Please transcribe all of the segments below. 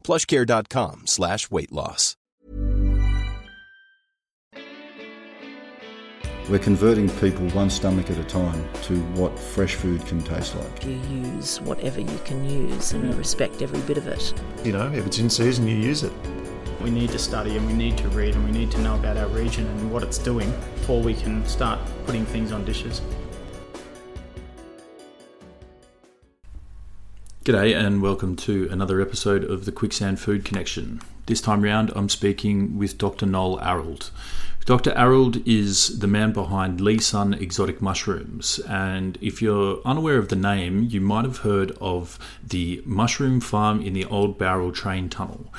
plushcare.com slash weight loss. We're converting people one stomach at a time to what fresh food can taste like. You use whatever you can use and you respect every bit of it. You know, if it's in season, you use it. We need to study and we need to read and we need to know about our region and what it's doing before we can start putting things on dishes. G'day and welcome to another episode of the Quicksand Food Connection. This time round, I'm speaking with Dr. Noel Arrold. Dr. Arrold is the man behind Li-Sun Exotic Mushrooms, and if you're unaware of the name, you might have heard of the mushroom farm in the old Bowral train tunnel.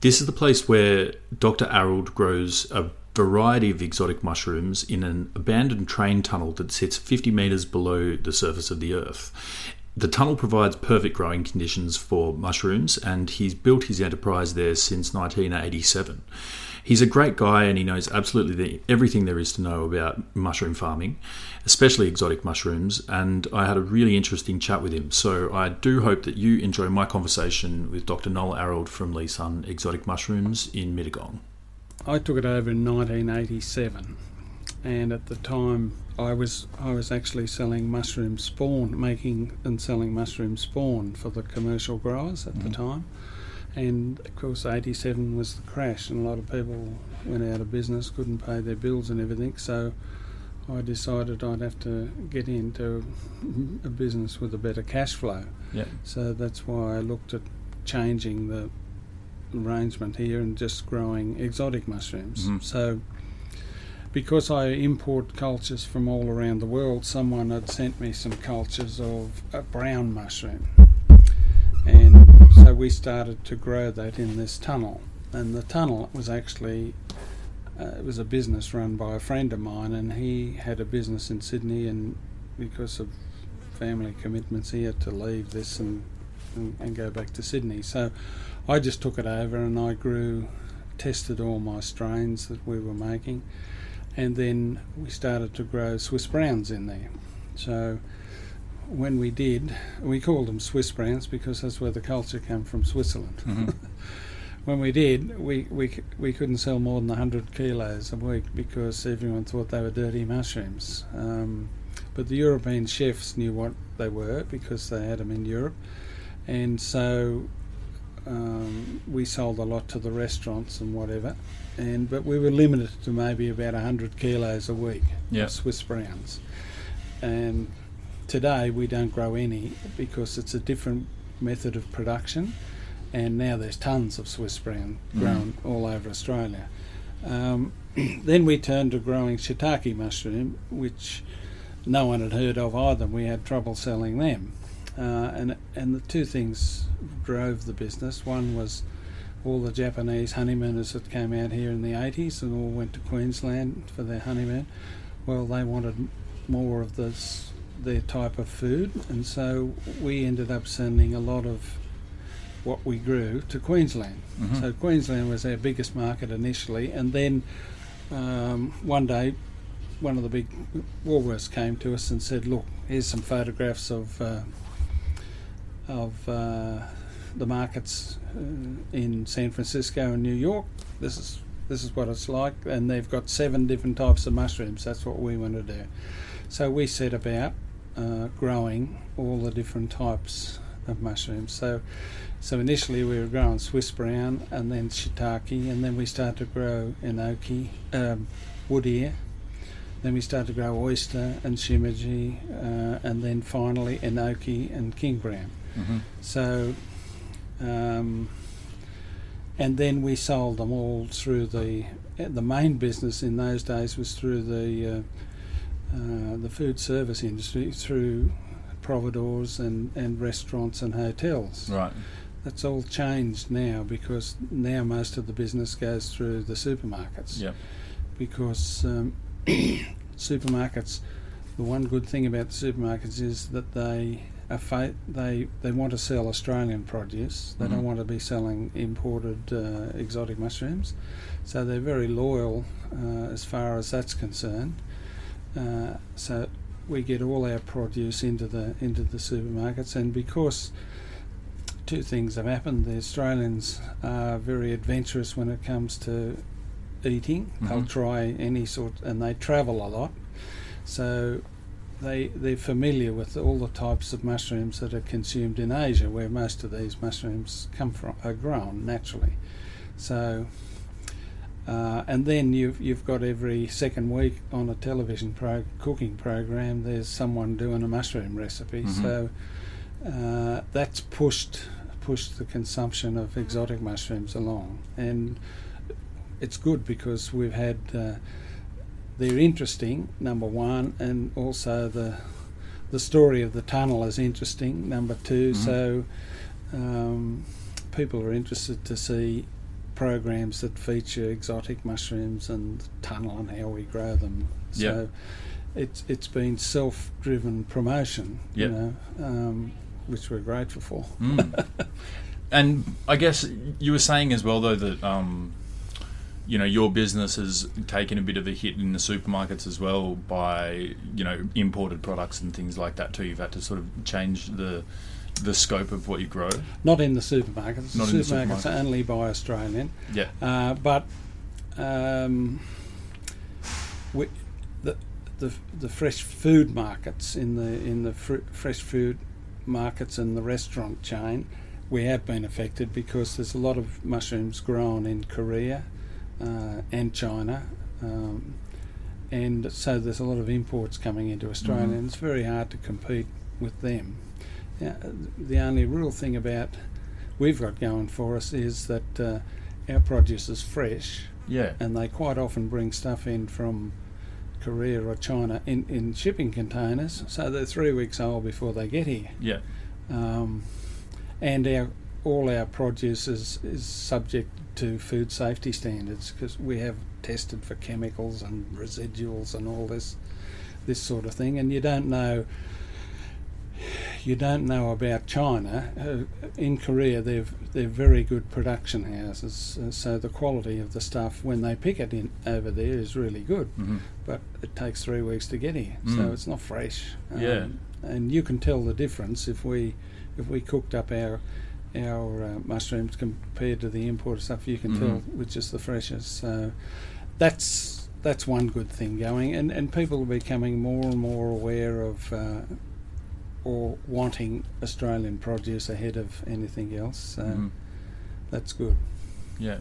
This is the place where Dr. Arrold grows a variety of exotic mushrooms in an abandoned train tunnel that sits 50 metres below the surface of the earth. The tunnel provides perfect growing conditions for mushrooms, and he's built his enterprise there since 1987. He's a great guy and he knows absolutely the, everything there is to know about mushroom farming, especially exotic mushrooms. And I had a really interesting chat with him. So I do hope that you enjoy my conversation with Dr. Noel Arrold from Li-Sun Exotic Mushrooms in Mittagong. I took it over in 1987, and at the time I was I was actually selling mushroom spawn, making and selling mushroom spawn for the commercial growers at the time. And of course, 87 was the crash, and a lot of people went out of business, couldn't pay their bills and everything. So I decided I'd have to get into a business with a better cash flow. Yeah. So that's why I looked at changing the arrangement here and just growing exotic mushrooms. Mhm. So because I import cultures from all around the world, someone had sent me some cultures of a brown mushroom. And so we started to grow that in this tunnel. And the tunnel was actually uh, it was a business run by a friend of mine, and he had a business in Sydney, and because of family commitments, he had to leave this and, and, and go back to Sydney. So I just took it over, and I grew, tested all my strains that we were making, and then we started to grow Swiss browns in there. So when we did, we called them Swiss browns because that's where the culture came from, Switzerland. when we did, we, we, we couldn't sell more than 100 kilos a week because everyone thought they were dirty mushrooms. Um, but the European chefs knew what they were because they had them in Europe. And so um, we sold a lot to the restaurants and whatever. And But we were limited to maybe about 100 kilos a week Yeah. of Swiss browns. And today we don't grow any because it's a different method of production and now there's tons of Swiss brown grown all over Australia. Um, then we turned to growing shiitake mushroom, which no one had heard of either. We had trouble selling them, uh, and and the two things drove the business. One was all the Japanese honeymooners that came out here in the 80s and all went to Queensland for their honeymoon. Well, they wanted more of this their type of food, and so we ended up sending a lot of what we grew to Queensland. So Queensland was our biggest market initially, and then um, one day, one of the big Woolworths came to us and said, "Look, here's some photographs of uh, of uh, the markets uh, in San Francisco and New York. This is this is what it's like, and they've got seven different types of mushrooms. That's what we want to do. So we set about uh, growing all the different types of mushrooms. So, so initially we were growing Swiss brown, and then shiitake, and then we started to grow enoki, um, wood ear. Then we started to grow oyster and shimeji, uh, and then finally enoki and king brown. Mm-hmm. So, um, and then we sold them all through the the main business in those days was through the uh, uh, the food service industry through providors and, and restaurants and hotels. Right. That's all changed now because now most of the business goes through the supermarkets. Yep. Because um, supermarkets, the one good thing about the supermarkets is that they fa- they they want to sell Australian produce. They Mhm. don't want to be selling imported uh, exotic mushrooms, so they're very loyal uh, as far as that's concerned. Uh, so we get all our produce into the into the supermarkets, and because two things have happened, the Australians are very adventurous when it comes to eating. They'll Mhm. try any sort, and they travel a lot, so they they're familiar with all the types of mushrooms that are consumed in Asia, where most of these mushrooms come from are grown naturally. So, uh, and then you've you've got every second week on a television pro cooking program, there's someone doing a mushroom recipe. Mhm. So uh, that's pushed pushed the consumption of exotic mushrooms along, and it's good because we've had. Uh, they're interesting, number one, and also the the story of the tunnel is interesting, number 2 Mhm. So um, people are interested to see programs that feature exotic mushrooms and the tunnel and how we grow them. Yeah. So it's it's been self-driven promotion, Yep. you know, um, which we're grateful for. Mm. and I guess you were saying as well, though, that um, you know your business has taken a bit of a hit in the supermarkets as well by you know imported products and things like that too. You've had to sort of change the the scope of what you grow. Not in the supermarkets. Not the in the supermarkets supermarkets. only by Australian. Yeah. Uh, but um, we, the, the the fresh food markets in the in the fr- fresh food markets and the restaurant chain, we have been affected because there's a lot of mushrooms grown in Korea uh, and China. Um, and so there's a lot of imports coming into Australia, Mhm. and it's very hard to compete with them. Yeah, the only real thing about we've got going for us is that uh, our produce is fresh, Yeah. and they quite often bring stuff in from Korea or China in, in shipping containers, so they're three weeks old before they get here. Yeah. Um, and our all our produce is, is subject to food safety standards because we have tested for chemicals and residuals and all this this sort of thing, and you don't know. You don't know about China. Uh, in Korea, they've they're very good production houses, uh, so the quality of the stuff when they pick it in over there is really good. Mhm. But it takes three weeks to get here, Mm. so it's not fresh. Yeah. and you can tell the difference if we if we cooked up our our uh, mushrooms compared to the imported stuff. You can Mhm. tell which is the freshest. So that's that's one good thing going, and and people are becoming more and more aware of. Uh, or wanting Australian produce ahead of anything else, so Mhm. that's good. Yeah,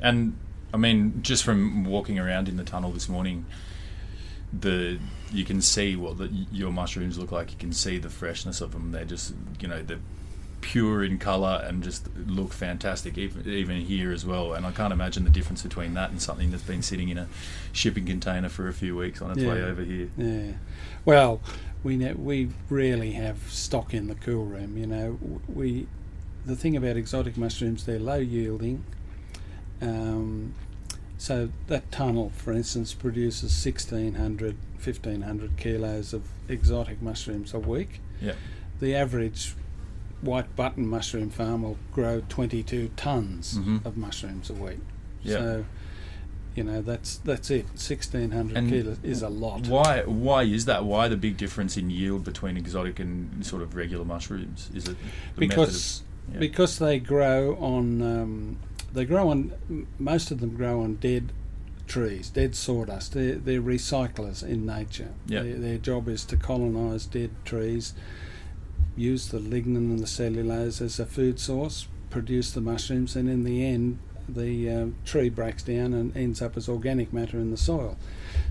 and I mean, just from walking around in the tunnel this morning, the you can see what the, your mushrooms look like. You can see the freshness of them. They're just you know they're pure in colour and just look fantastic, even even here as well. And I can't imagine the difference between that and something that's been sitting in a shipping container for a few weeks on its way over here. Yeah. Well, we ne- we rarely have stock in the cool room. You know, we the thing about exotic mushrooms, they're low yielding. Um, so that tunnel, for instance, produces 1,600, 1,500 kilos of exotic mushrooms a week. Yeah. The average white button mushroom farm will grow 22 tons Mhm. of mushrooms a week. Yeah. So, you know, that's that's it. 1,600 And kilos is a lot. Why? Why is that? Why the big difference in yield between exotic and sort of regular mushrooms? Is it because of- yeah. because they grow on um, they grow on most of them grow on dead trees, dead sawdust. They're, they're recyclers in nature. Yeah. Their, their job is to colonise dead trees, use the lignin and the cellulose as a food source, produce the mushrooms, and in the end, the uh, tree breaks down and ends up as organic matter in the soil.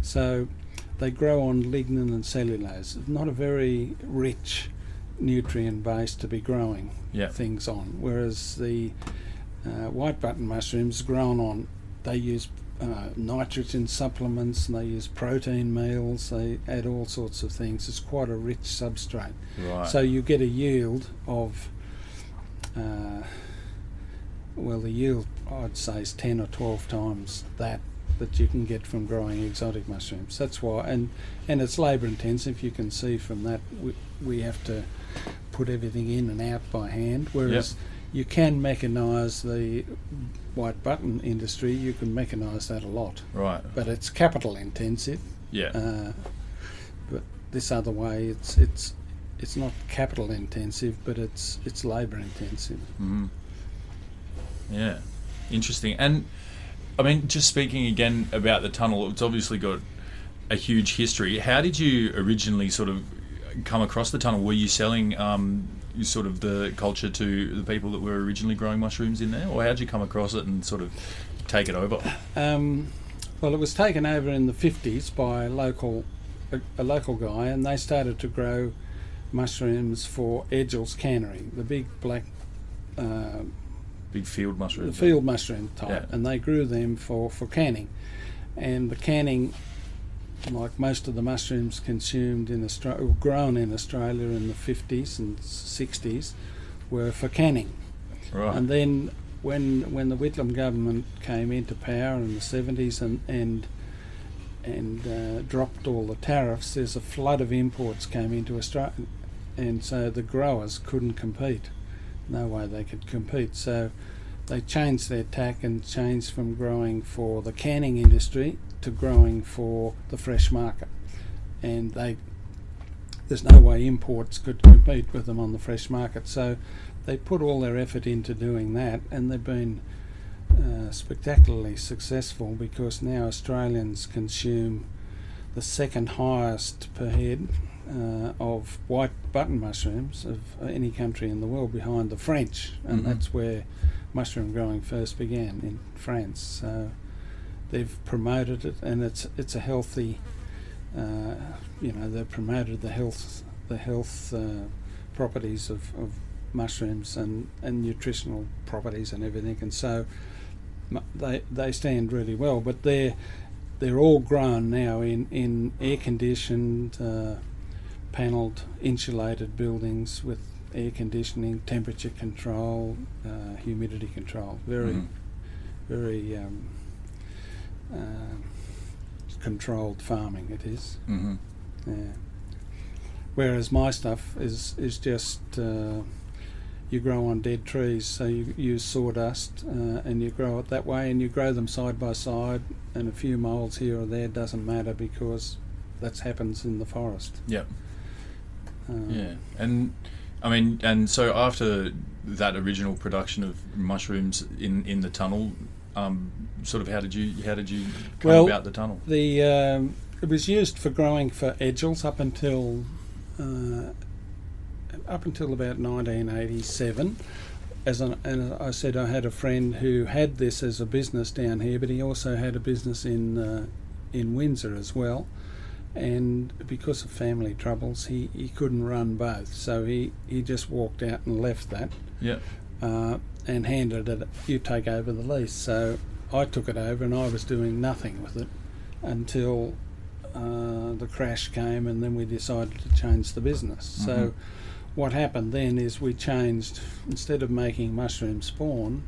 So they grow on lignin and cellulose. Not a very rich nutrient base to be growing Yeah. things on. Whereas the uh, white button mushrooms grown on, they use uh, nitrogen supplements and they use protein meals. They add all sorts of things. It's quite a rich substrate. Right. So you get a yield of, uh, well, the yield I'd say is ten or twelve times that that you can get from growing exotic mushrooms. That's why, and and it's labour intensive. You can see from that we we have to put everything in and out by hand. Whereas you can mechanise the white button industry. You can mechanise that a lot, right. but it's capital intensive. Yeah. Uh, but this other way, it's it's it's not capital intensive, but it's it's labour intensive. Mhm. Yeah, interesting. And I mean, just speaking again about the tunnel, it's obviously got a huge history. How did you originally sort of come across the tunnel? Were you selling um, sort of the culture to the people that were originally growing mushrooms in there, or how did you come across it and sort of take it over? Um, well, it was taken over in the fifties by a local a, a local guy, and they started to grow mushrooms for Edgell's cannery, the big black. Uh, Big field mushroom. the field mushroom type, Yeah. and they grew them for, for canning. And the canning, like most of the mushrooms consumed in Australia, grown in Australia in the 50s and 60s, were for canning. Right. And then when when the Whitlam government came into power in the 70s and and and uh, dropped all the tariffs, there's a flood of imports came into Australia, and so the growers couldn't compete. No way they could compete. So they changed their tack and changed from growing for the canning industry to growing for the fresh market, and they there's no way imports could compete with them on the fresh market. So they put all their effort into doing that, and they've been uh, spectacularly successful because now Australians consume the second highest per head uh, of white button mushrooms of any country in the world behind the French, and Mhm. that's where mushroom growing first began in France. So they've promoted it, and it's it's a healthy. Uh, you know, they've promoted the health the health uh, properties of, of mushrooms and, and nutritional properties and everything, and so they they stand really well. But they're they're all grown now in in air conditioned, uh, panelled, insulated buildings with air conditioning, temperature control, uh, humidity control. Very Mhm. very um, uh, controlled farming. It is. hmm Yeah. Whereas my stuff is is just uh, you grow on dead trees, so you use sawdust uh, and you grow it that way, and you grow them side by side, and a few moles here or there doesn't matter because that happens in the forest. Yep. Yeah, and I mean, and so after that original production of mushrooms in in the tunnel, um, sort of how did you how did you come Well, about the tunnel? The um, it was used for growing for Edgell's up until uh, up until about 1987. As an, and I said, I had a friend who had this as a business down here, but he also had a business in uh, in Windsor as well. And because of family troubles, he, he couldn't run both, so he, he just walked out and left that Yeah, uh, and handed it, you take over the lease. So I took it over and I was doing nothing with it until uh, the crash came and then we decided to change the business. So what happened then is we changed, instead of making mushroom spawn,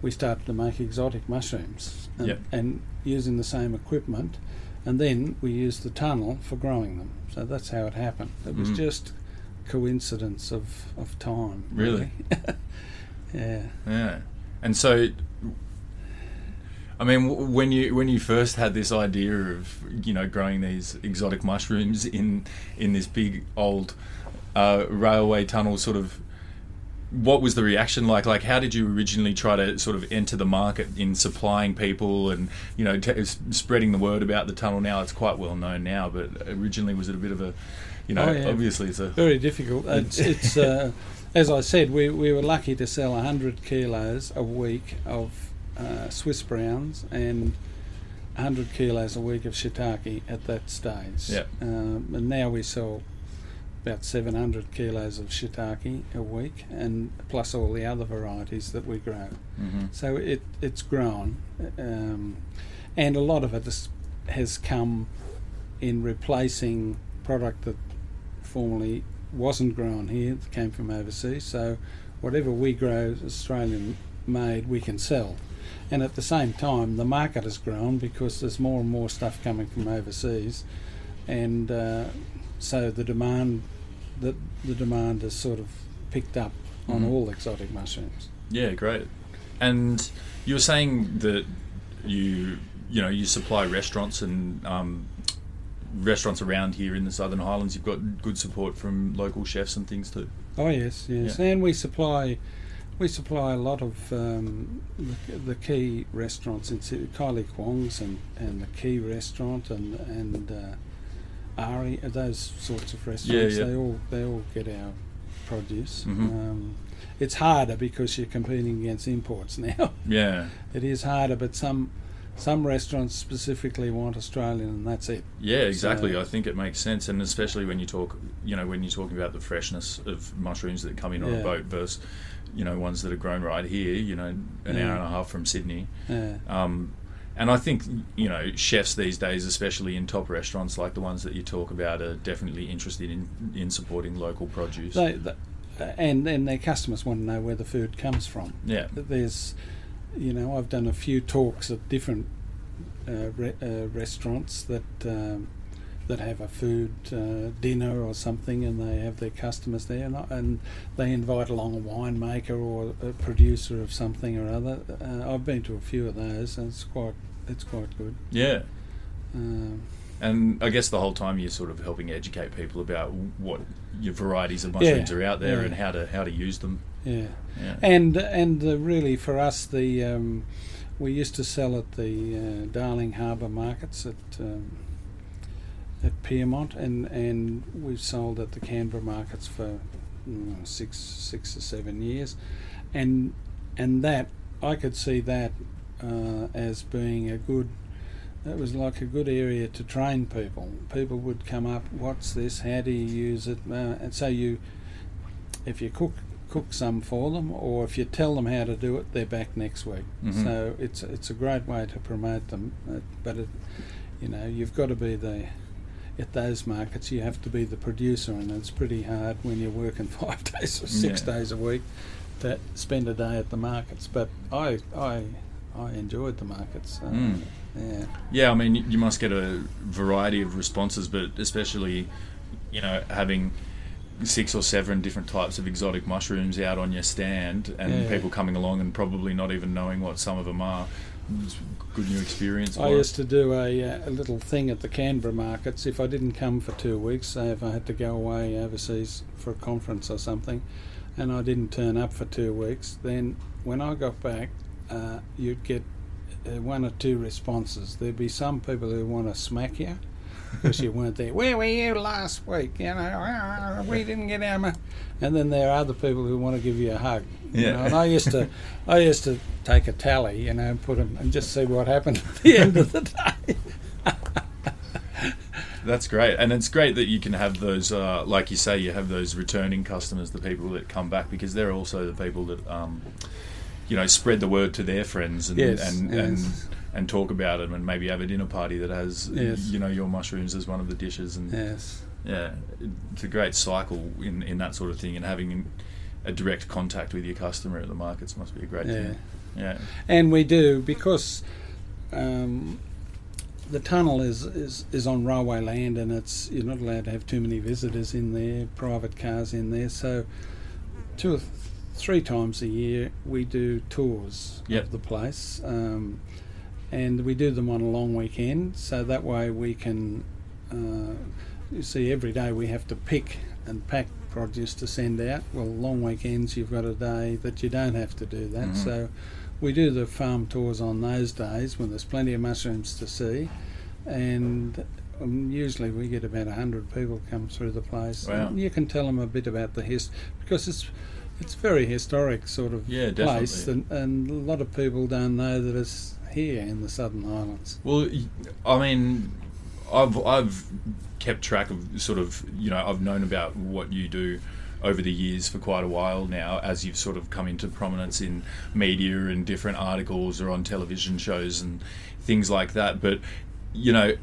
we started to make exotic mushrooms and, Yep. and using the same equipment. And then we used the tunnel for growing them. So that's how it happened. It was Mhm. just coincidence of, of time. Really? yeah. yeah, and so. I mean, w- when you when you first had this idea of you know growing these exotic mushrooms in in this big old uh, railway tunnel, sort of, what was the reaction like? Like, how did you originally try to sort of enter the market in supplying people and you know t- spreading the word about the tunnel? Now it's quite well known now, but originally was it a bit of a, you know, Oh, yeah. obviously it's a Very difficult. It's, it's uh, as I said, we, we were lucky to sell 100 kilos a week of uh, Swiss browns and 100 kilos a week of shiitake at that stage. Yeah. Um, and now we sell about 700 kilos of shiitake a week, and plus all the other varieties that we grow. Mhm. So it it's grown, um, and a lot of it is, has come in replacing product that formerly wasn't grown here, that came from overseas. So whatever we grow, Australian made, we can sell. And at the same time, the market has grown because there's more and more stuff coming from overseas, and uh, so the demand, the, the demand has sort of picked up on Mhm. all exotic mushrooms. Yeah, great. And you were saying that you you know you supply restaurants and um, restaurants around here in the Southern Highlands. You've got good support from local chefs and things too. Oh yes, yes, Yeah. and we supply we supply a lot of um, the, the key restaurants in Kylie Kwong's and, and the Quay Restaurant and and uh, Ari, those sorts of restaurants. yeah. They all they all get our produce. Mhm. Um, it's harder because you're competing against imports now. Yeah, it is harder, but some some restaurants specifically want Australian, and that's it. yeah, exactly. So- I think it makes sense, and especially when you talk, you know, when you're talking about the freshness of mushrooms that come in on a boat versus, you know, ones that are grown right here. You know, an Yeah. hour and a half from Sydney. Yeah. Um, and I think you know chefs these days, especially in top restaurants like the ones that you talk about, are definitely interested in in supporting local produce. They, they, and and their customers want to know where the food comes from. yeah, There's, you know, I've done a few talks at different uh, re- uh, restaurants that um, that have a food uh, dinner or something, and they have their customers there, and, and they invite along a winemaker or a producer of something or other. Uh, I've been to a few of those, and it's quite it's quite good. yeah. Um, And I guess the whole time you're sort of helping educate people about what your varieties of mushrooms Yeah, are out there yeah. and how to how to use them. yeah. Yeah. And and uh, really for us, the um, we used to sell at the uh, Darling Harbour markets at um, at Pyrmont, and and we've sold at the Canberra markets for mm, six six or seven years, and and that I could see that uh, as being a good. It was like a good area to train people. People would come up, what's this? How do you use it? Uh, and so you, if you cook cook some for them, or if you tell them how to do it, they're back next week. Mhm. So it's it's a great way to promote them. Uh, but it, you know, you've got to be the at those markets. You have to be the producer, and it's pretty hard when you're working five days or six Yeah. days a week to spend a day at the markets. But I I I enjoyed the markets. Uh, Mm. Yeah. Yeah, I mean, you must get a variety of responses, but especially, you know, having six or seven different types of exotic mushrooms out on your stand and Yeah. people coming along and probably not even knowing what some of them are. It's a good new experience. I used to do a, uh, a little thing at the Canberra markets. If I didn't come for two weeks, say if I had to go away overseas for a conference or something, and I didn't turn up for two weeks, then when I got back, uh, you'd get uh, one or two responses. There'd be some people who want to smack you because you weren't there. Where were you last week? You know, we didn't get our. mo-" And then there are other people who want to give you a hug. You Yeah. know, and I used to, I used to take a tally, you know, and put 'em- and just see what happened at the end of the day. That's great, and it's great that you can have those, uh, like you say, you have those returning customers, the people that come back, because they're also the people that, um, you know, spread the word to their friends and Yes, and, yes. and and talk about them, and maybe have a dinner party that has, Yes. you know, your mushrooms as one of the dishes, and Yes. yeah, it's a great cycle in in that sort of thing, and having a direct contact with your customer at the markets must be a great Yeah. thing. Yeah, And we do because um, the tunnel is, is, is on railway land and it's you're not allowed to have too many visitors in there, private cars in there. So two or th- three times a year we do tours Yep. of the place, um, and we do them on a long weekend. So that way we can. Uh, you see, every day we have to pick and pack produce to send out. Well, long weekends you've got a day that you don't have to do that. Mhm. So we do the farm tours on those days when there's plenty of mushrooms to see, and um, usually we get about hundred people come through the place. Wow. And you can tell them a bit about the history because it's it's very historic sort of Yeah, place, and, and a lot of people don't know that it's here in the Southern Highlands. Well, I mean, I've I've kept track of sort of you know I've known about what you do over the years for quite a while now as you've sort of come into prominence in media and different articles or on television shows and things like that. But you know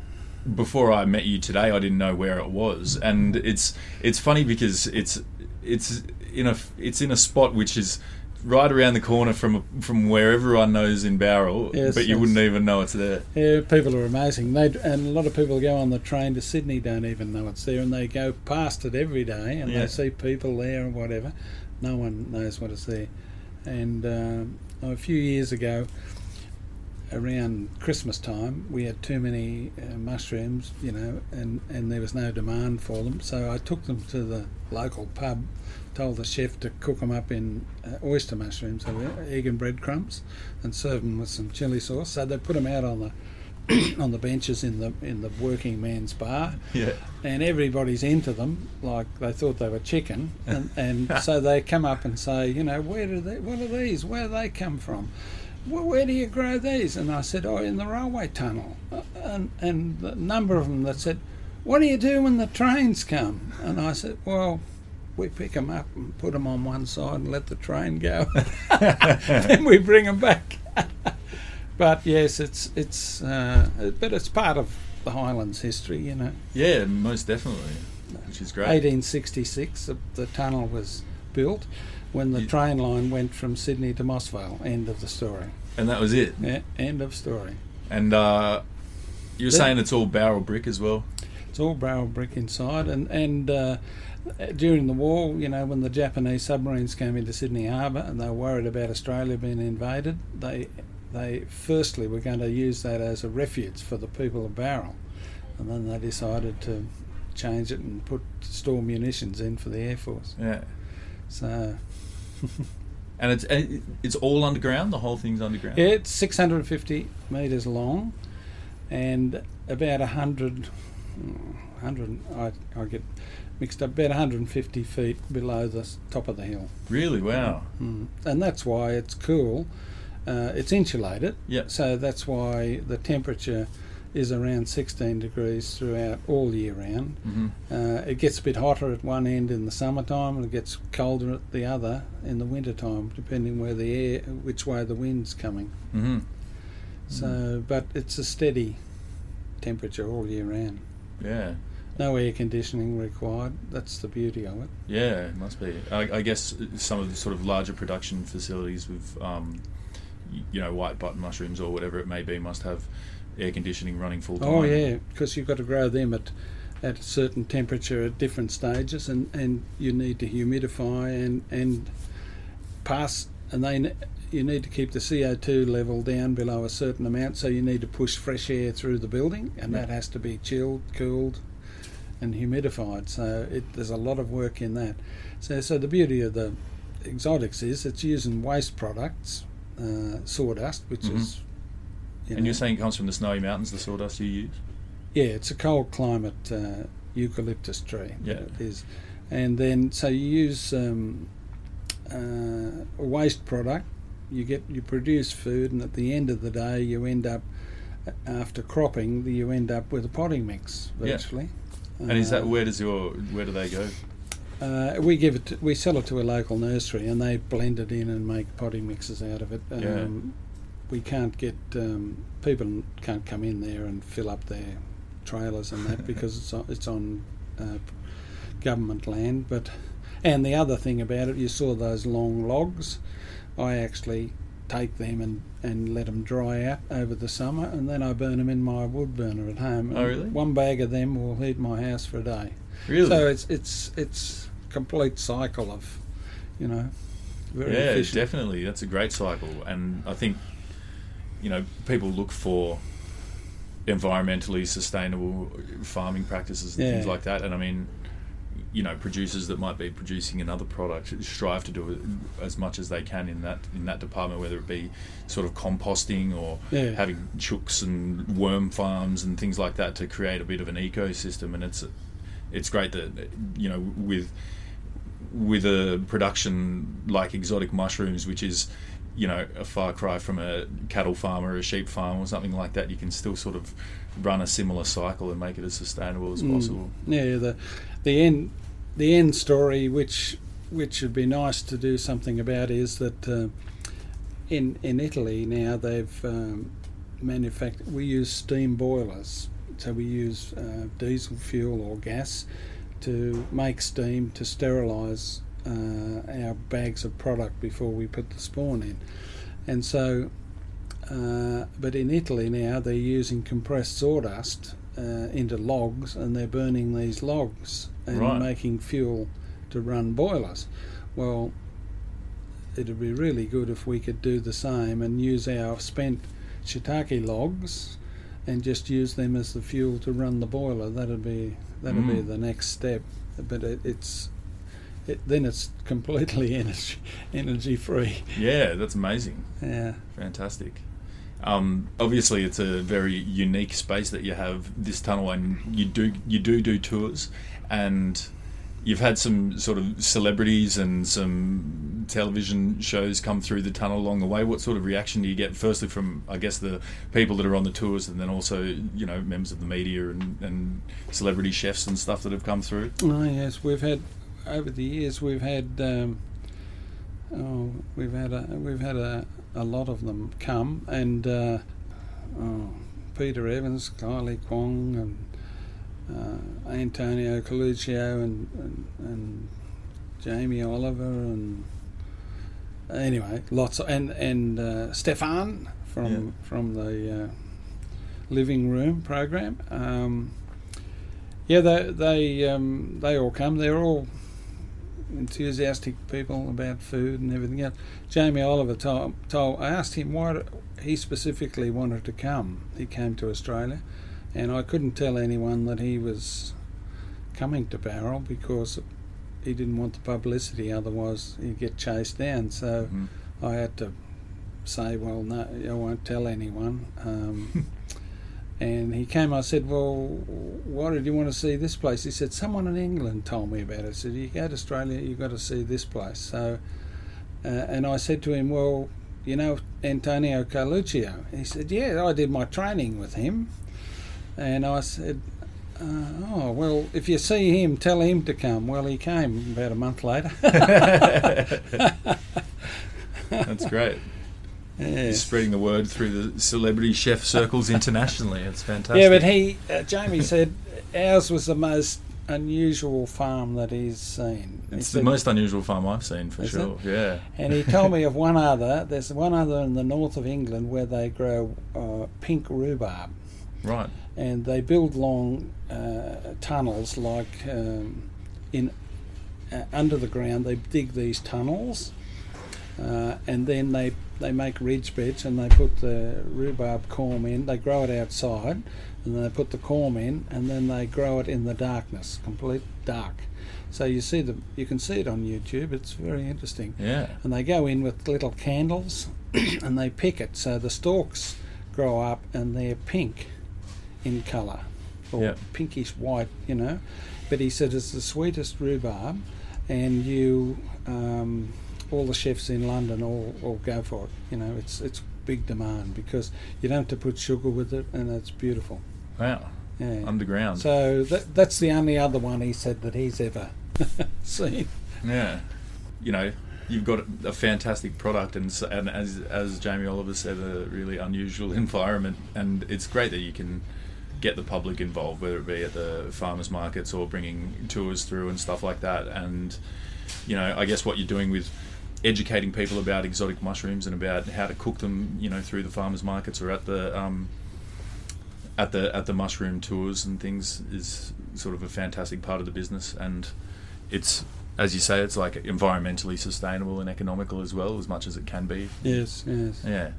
before I met you today I didn't know where it was. And it's it's funny because it's it's in a it's in a spot which is right around the corner from from where everyone knows in Bowral Yes, but you wouldn't even know it's there Yeah, people are amazing. They and a lot of people go on the train to Sydney don't even know it's there, and they go past it every day, and Yeah. they see people there and whatever. No one knows what is there. And um, a few years ago, around Christmas time, we had too many uh, mushrooms, you know, and and there was no demand for them. So I took them to the local pub, told the chef to cook them up in uh, oyster mushrooms, so egg and breadcrumbs, and serve them with some chili sauce. So they put them out on the on the benches in the in the working man's bar, yeah and everybody's into them like they thought they were chicken, and, and so they come up and say, you know, where do they, what are these? Where do they come from? Where, where do you grow these? And I said, oh, in the railway tunnel, Uh, and and the number of them that said, what do you do when the trains come? And I said, well. We pick them up and put them on one side and let the train go. then we bring them back. but yes, it's it's uh, but it's part of the Highlands history, you know. Yeah, most definitely, which is great. 1866, the, the tunnel was built when the You- train line went from Sydney to Moss Vale. End of the story. And that was it. Yeah, end of story. And uh, you're saying it's all Bowral brick as well. It's all Bowral brick inside, and and uh, during the war, you know, when the Japanese submarines came into Sydney Harbour and they were worried about Australia being invaded, they they firstly were going to use that as a refuge for the people of Bowral, and then they decided to change it and put store munitions in for the air force. Yeah. So And it's it's all underground. The whole thing's underground. It's 650 metres long and about 100, mm, 100 I, I get mixed up, about 150 feet below the top of the hill. Really? Wow. Mm. And that's why it's cool. Uh, it's insulated, Yep. so that's why the temperature is around 16 degrees throughout all year round. hmm Uh, it gets a bit hotter at one end in the summertime, and it gets colder at the other in the wintertime, depending where the air, which way the wind's coming. hmm So, but it's a steady temperature all year round. Yeah. No air conditioning required. That's the beauty of it. Yeah, it must be. I, I guess some of the sort of larger production facilities with, um, you know, white button mushrooms or whatever it may be must have air conditioning running full time. Oh yeah, because you've got to grow them at at a certain temperature at different stages, and, and you need to humidify and and pass, and they ne- you need to keep the CO two level down below a certain amount. So you need to push fresh air through the building, and that has to be chilled, cooled, and humidified. So it, there's a lot of work in that. So so the beauty of the exotics is it's using waste products, uh, sawdust, which Mhm. is you And know, you're saying it comes from the snowy mountains, the sawdust you use? yeah, it's a cold climate uh, eucalyptus tree. Yeah. It is. And then, so you use um, uh, a waste product, you get you produce food, and at the end of the day, you end up, after cropping, you end up with a potting mix Yeah. virtually. And is that Uh, where does your where do they go? uh, we give it, to, we sell it to a local nursery, and they blend it in and make potting mixes out of it. Um, Yeah. We can't get um, people can't come in there and fill up their trailers and that because it's on, it's on uh, government land. But and the other thing about it, you saw those long logs. I actually take them and, and let them dry out over the summer, and then I burn them in my wood burner at home. Oh, really? One bag of them will heat my house for a day. Really? So it's it's it's complete cycle of, you know, very yeah, efficient. definitely. That's a great cycle, and I think you know people look for environmentally sustainable farming practices and things like that. And I mean, you know producers that might be producing another product strive to do as much as they can in that in that department, whether it be sort of composting or Yeah. having chooks and worm farms and things like that to create a bit of an ecosystem. And it's it's great that you know with with a production like exotic mushrooms, which is you know a far cry from a cattle farm or a sheep farm or something like that, you can still sort of run a similar cycle and make it as sustainable as possible. Yeah, the the end the end story, which which would be nice to do something about, is that uh, in in Italy now they've um, manufactured. We use steam boilers, so we use uh, diesel fuel or gas to make steam to sterilise our bags of product before we put the spawn in, and so. Uh, but in Italy now they're using compressed sawdust uh, into logs and they're burning these logs and Right. making fuel to run boilers. Well, it'd be really good if we could do the same and use our spent shiitake logs and just use them as the fuel to run the boiler. That'd be that'd be Mm. the next step. But it, it's it, then it's completely energy energy free. Yeah, that's amazing. Yeah. Fantastic. Um, obviously, it's a very unique space that you have this tunnel, and you do you do do tours, and you've had some sort of celebrities and some television shows come through the tunnel along the way. What sort of reaction do you get? Firstly, from I guess the people that are on the tours, and then also you know members of the media and, and celebrity chefs and stuff that have come through. Oh yes, we've had over the years we've had um, oh we've had a we've had a, a lot of them come and uh, oh, Peter Evans, Kylie Kwong, and uh, Antonio Carluccio and, and and Jamie Oliver and anyway lots of, and and uh, Stefan from Yeah. from the uh, living room program. Um, yeah, they they um, they all come. They're all enthusiastic people about food and everything else. Jamie Oliver told, told I asked him why he specifically wanted to come. He came to Australia, and I couldn't tell anyone that he was coming to Bowral because he didn't want the publicity. Otherwise, he'd get chased down. So Mhm. I had to say, well, no, I won't tell anyone. Um, and he came. I said, well, why did you want to see this place? He said, someone in England told me about it. I said, you go to Australia, you've got to see this place. So, uh, and I said to him, well, you know Antonio Carluccio? He said, yeah, I did my training with him. And I said, uh, oh, well, if you see him, tell him to come. Well, he came about a month later. That's great. Yeah. Spreading the word through the celebrity chef circles internationally. It's fantastic. Yeah, but he, uh, Jamie said, ours was the most unusual farm that he's seen. He It's the said- most unusual farm I've seen for sure. Yeah. And he told me of one other. There's one other in the north of England where they grow uh, pink rhubarb, Right. and they build long uh, tunnels like um, in uh, under the ground. They dig these tunnels, uh, and then they they make ridge beds and they put the rhubarb corm in. They grow it outside, and then they put the corm in, and then they grow it in the darkness, complete dark. So you see the you can see it on YouTube. It's very interesting Yeah. and they go in with little candles and they pick it so the stalks grow up and they're pink in colour or Yep. pinkish white you know but he said it's the sweetest rhubarb and you um, all the chefs in London all, all go for it you know it's it's big demand because you don't have to put sugar with it and it's beautiful Wow. yeah Underground. so that, that's the only other one he said that he's ever seen yeah. You know, you've got a fantastic product, and, and as as Jamie Oliver said, a really unusual environment, and it's great that you can get the public involved, whether it be at the farmers markets or bringing tours through and stuff like that. And you know, I guess what you're doing with educating people about exotic mushrooms and about how to cook them, you know, through the farmers markets or at the um, at the at the mushroom tours and things is sort of a fantastic part of the business, and it's as you say, it's like environmentally sustainable and economical as well, as much as it can be. yes yes Yeah,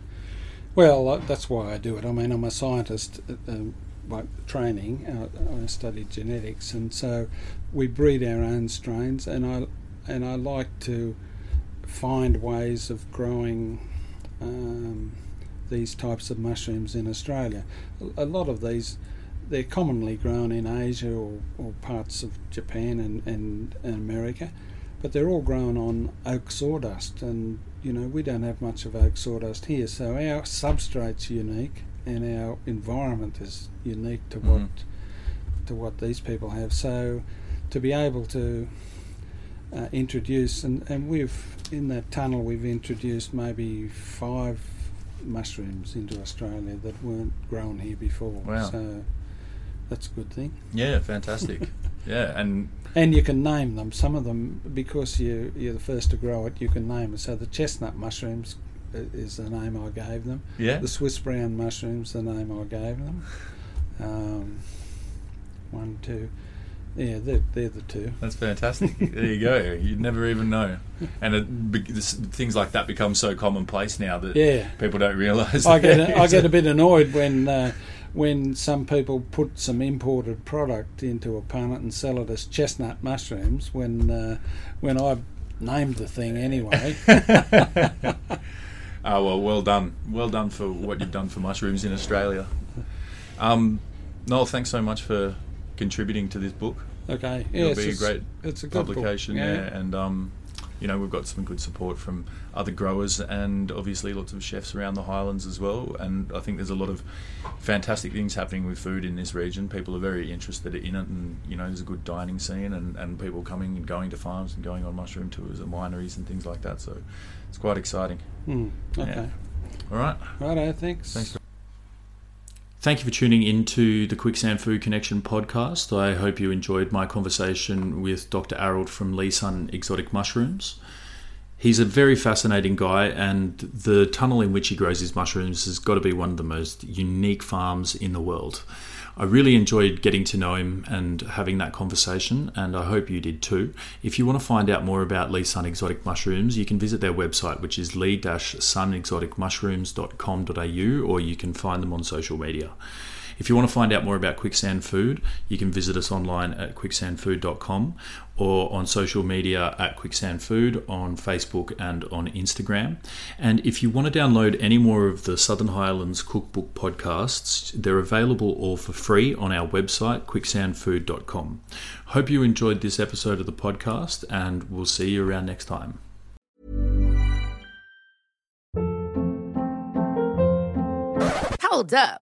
Well, uh, that's why I do it. I mean, I'm a scientist. uh, Um, by training. I, I studied genetics, and so we breed our own strains. And I and I like to find ways of growing um, these types of mushrooms in Australia. A, lot of these. They're commonly grown in Asia or, or parts of Japan and, and, and America, but they're all grown on oak sawdust, and you know we don't have much of oak sawdust here, so our substrate's unique and our environment is unique to what to what these people have. So to be able to uh, introduce and, and we've in that tunnel we've introduced maybe five mushrooms into Australia that weren't grown here before. Wow. So that's a good thing. Yeah, fantastic. yeah, and And you can name them. Some of them, because you, you're the first to grow it, you can name it. So the chestnut mushrooms is the name I gave them. yeah, The Swiss brown mushrooms, the name I gave them. Um, one, two. Yeah, they're, they're the two. that's fantastic. there you go. You'd never even know. And it, be- this, things like that become so commonplace now that Yeah. people don't realise. I get I get a bit annoyed when uh, when some people put some imported product into a punnet and sell it as chestnut mushrooms when uh, when I've named the thing anyway. Oh well, well done, well done for what you've done for mushrooms in Australia. Um, Noel, thanks so much for contributing to this book. Okay, It'll yes, be a great it's a good publication, yeah. and um, you know we've got some good support from other growers and obviously lots of chefs around the Highlands as well. And I think there's a lot of fantastic things happening with food in this region. People are very interested in it, and you know there's a good dining scene and, and people coming and going to farms and going on mushroom tours and wineries and things like that. So it's quite exciting. Yeah. okay, All right, thanks. thanks. Thank you for tuning in to the Quicksand Food Connection podcast. I hope you enjoyed my conversation with Dr. Arrold from Li-Sun Exotic Mushrooms. He's a very fascinating guy, and the tunnel in which he grows his mushrooms has got to be one of the most unique farms in the world. I really enjoyed getting to know him and having that conversation, and I hope you did too. If you want to find out more about Li-Sun Exotic Mushrooms, you can visit their website, which is lee-sunexoticmushrooms.com.au, or you can find them on social media. If you want to find out more about Quicksand Food, you can visit us online at quicksandfood.com or on social media at Quicksand Food on Facebook and on Instagram. And if you want to download any more of the Southern Highlands Cookbook podcasts, they're available all for free on our website, quicksandfood.com. Hope you enjoyed this episode of the podcast, and we'll see you around next time. Hold up.